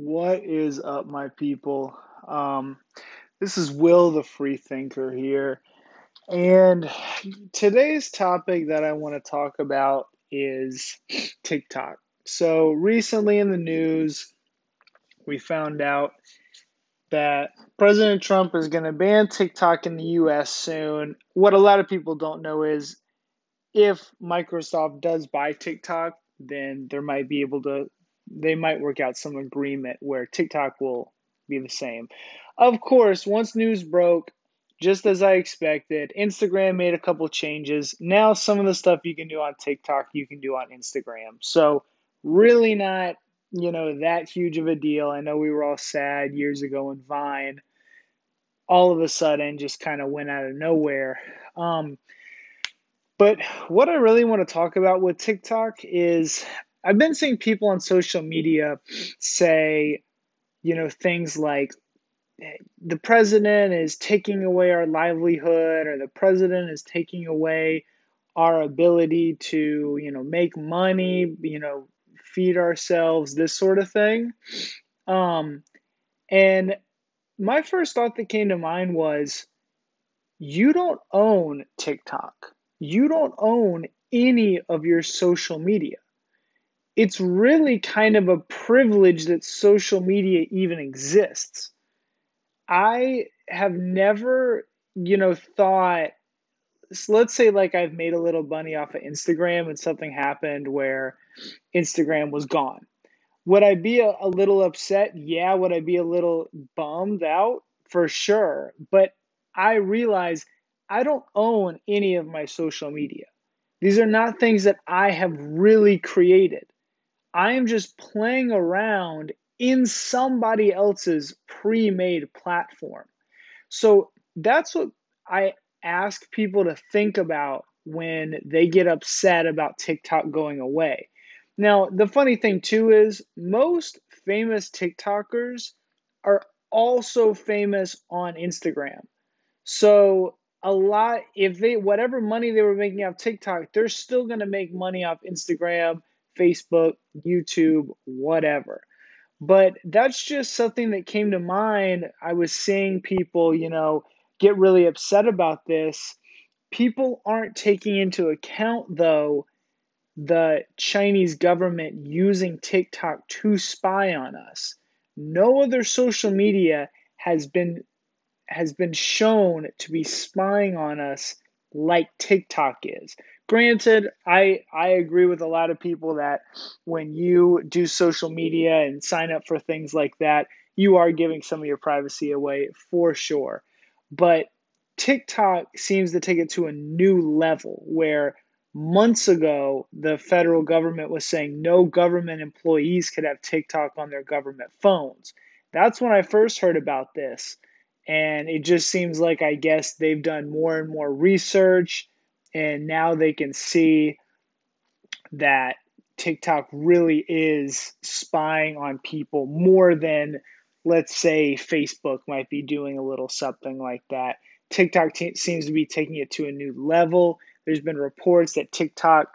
What is up, my people? Um, this is Will the Free Thinker here. And today's topic that I want to talk about is TikTok. So, recently in the news, we found out that President Trump is going to ban TikTok in the US soon. What a lot of people don't know is if Microsoft does buy TikTok, then there might be able to they might work out some agreement where TikTok will be the same. Of course, once news broke, just as I expected, Instagram made a couple changes. Now, some of the stuff you can do on TikTok, you can do on Instagram. So, really not, you know, that huge of a deal. I know we were all sad years ago in Vine all of a sudden just kind of went out of nowhere. Um, but what I really want to talk about with TikTok is I've been seeing people on social media say, you know, things like the president is taking away our livelihood or the president is taking away our ability to, you know, make money, you know, feed ourselves, this sort of thing. Um, and my first thought that came to mind was you don't own TikTok. You don't own any of your social media it's really kind of a privilege that social media even exists. I have never, you know, thought, let's say like I've made a little money off of Instagram and something happened where Instagram was gone. Would I be a, a little upset? Yeah. Would I be a little bummed out? For sure. But I realize I don't own any of my social media. These are not things that I have really created. I am just playing around in somebody else's pre made platform. So that's what I ask people to think about when they get upset about TikTok going away. Now, the funny thing too is most famous TikTokers are also famous on Instagram. So a lot if they whatever money they were making off TikTok, they're still going to make money off Instagram Facebook, YouTube, whatever. But that's just something that came to mind. I was seeing people, you know, get really upset about this. People aren't taking into account, though, the Chinese government using TikTok to spy on us. No other social media has been has been shown to be spying on us like TikTok is. Granted, I I agree with a lot of people that when you do social media and sign up for things like that, you are giving some of your privacy away for sure. But TikTok seems to take it to a new level where months ago the federal government was saying no government employees could have TikTok on their government phones. That's when I first heard about this. And it just seems like I guess they've done more and more research and now they can see that TikTok really is spying on people more than, let's say, Facebook might be doing a little something like that. TikTok t- seems to be taking it to a new level. There's been reports that TikTok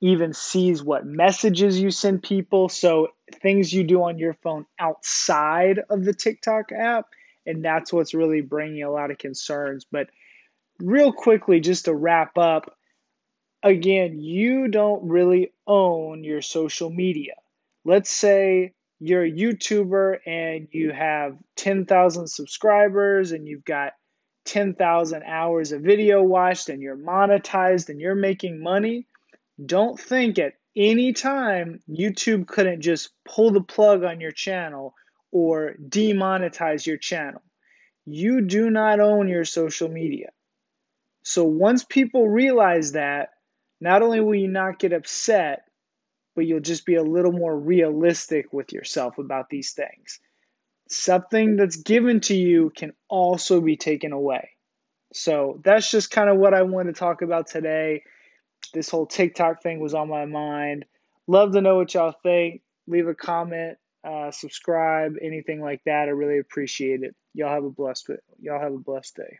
even sees what messages you send people. So things you do on your phone outside of the TikTok app and that's what's really bringing a lot of concerns. But real quickly, just to wrap up, again, you don't really own your social media. Let's say you're a YouTuber and you have 10,000 subscribers and you've got 10,000 hours of video watched and you're monetized and you're making money. Don't think at any time YouTube couldn't just pull the plug on your channel or demonetize your channel. You do not own your social media. So once people realize that, not only will you not get upset, but you'll just be a little more realistic with yourself about these things. Something that's given to you can also be taken away. So that's just kind of what I wanted to talk about today. This whole TikTok thing was on my mind. Love to know what y'all think. Leave a comment uh, subscribe, anything like that. I really appreciate it. Y'all have a blessed y'all have a blessed day.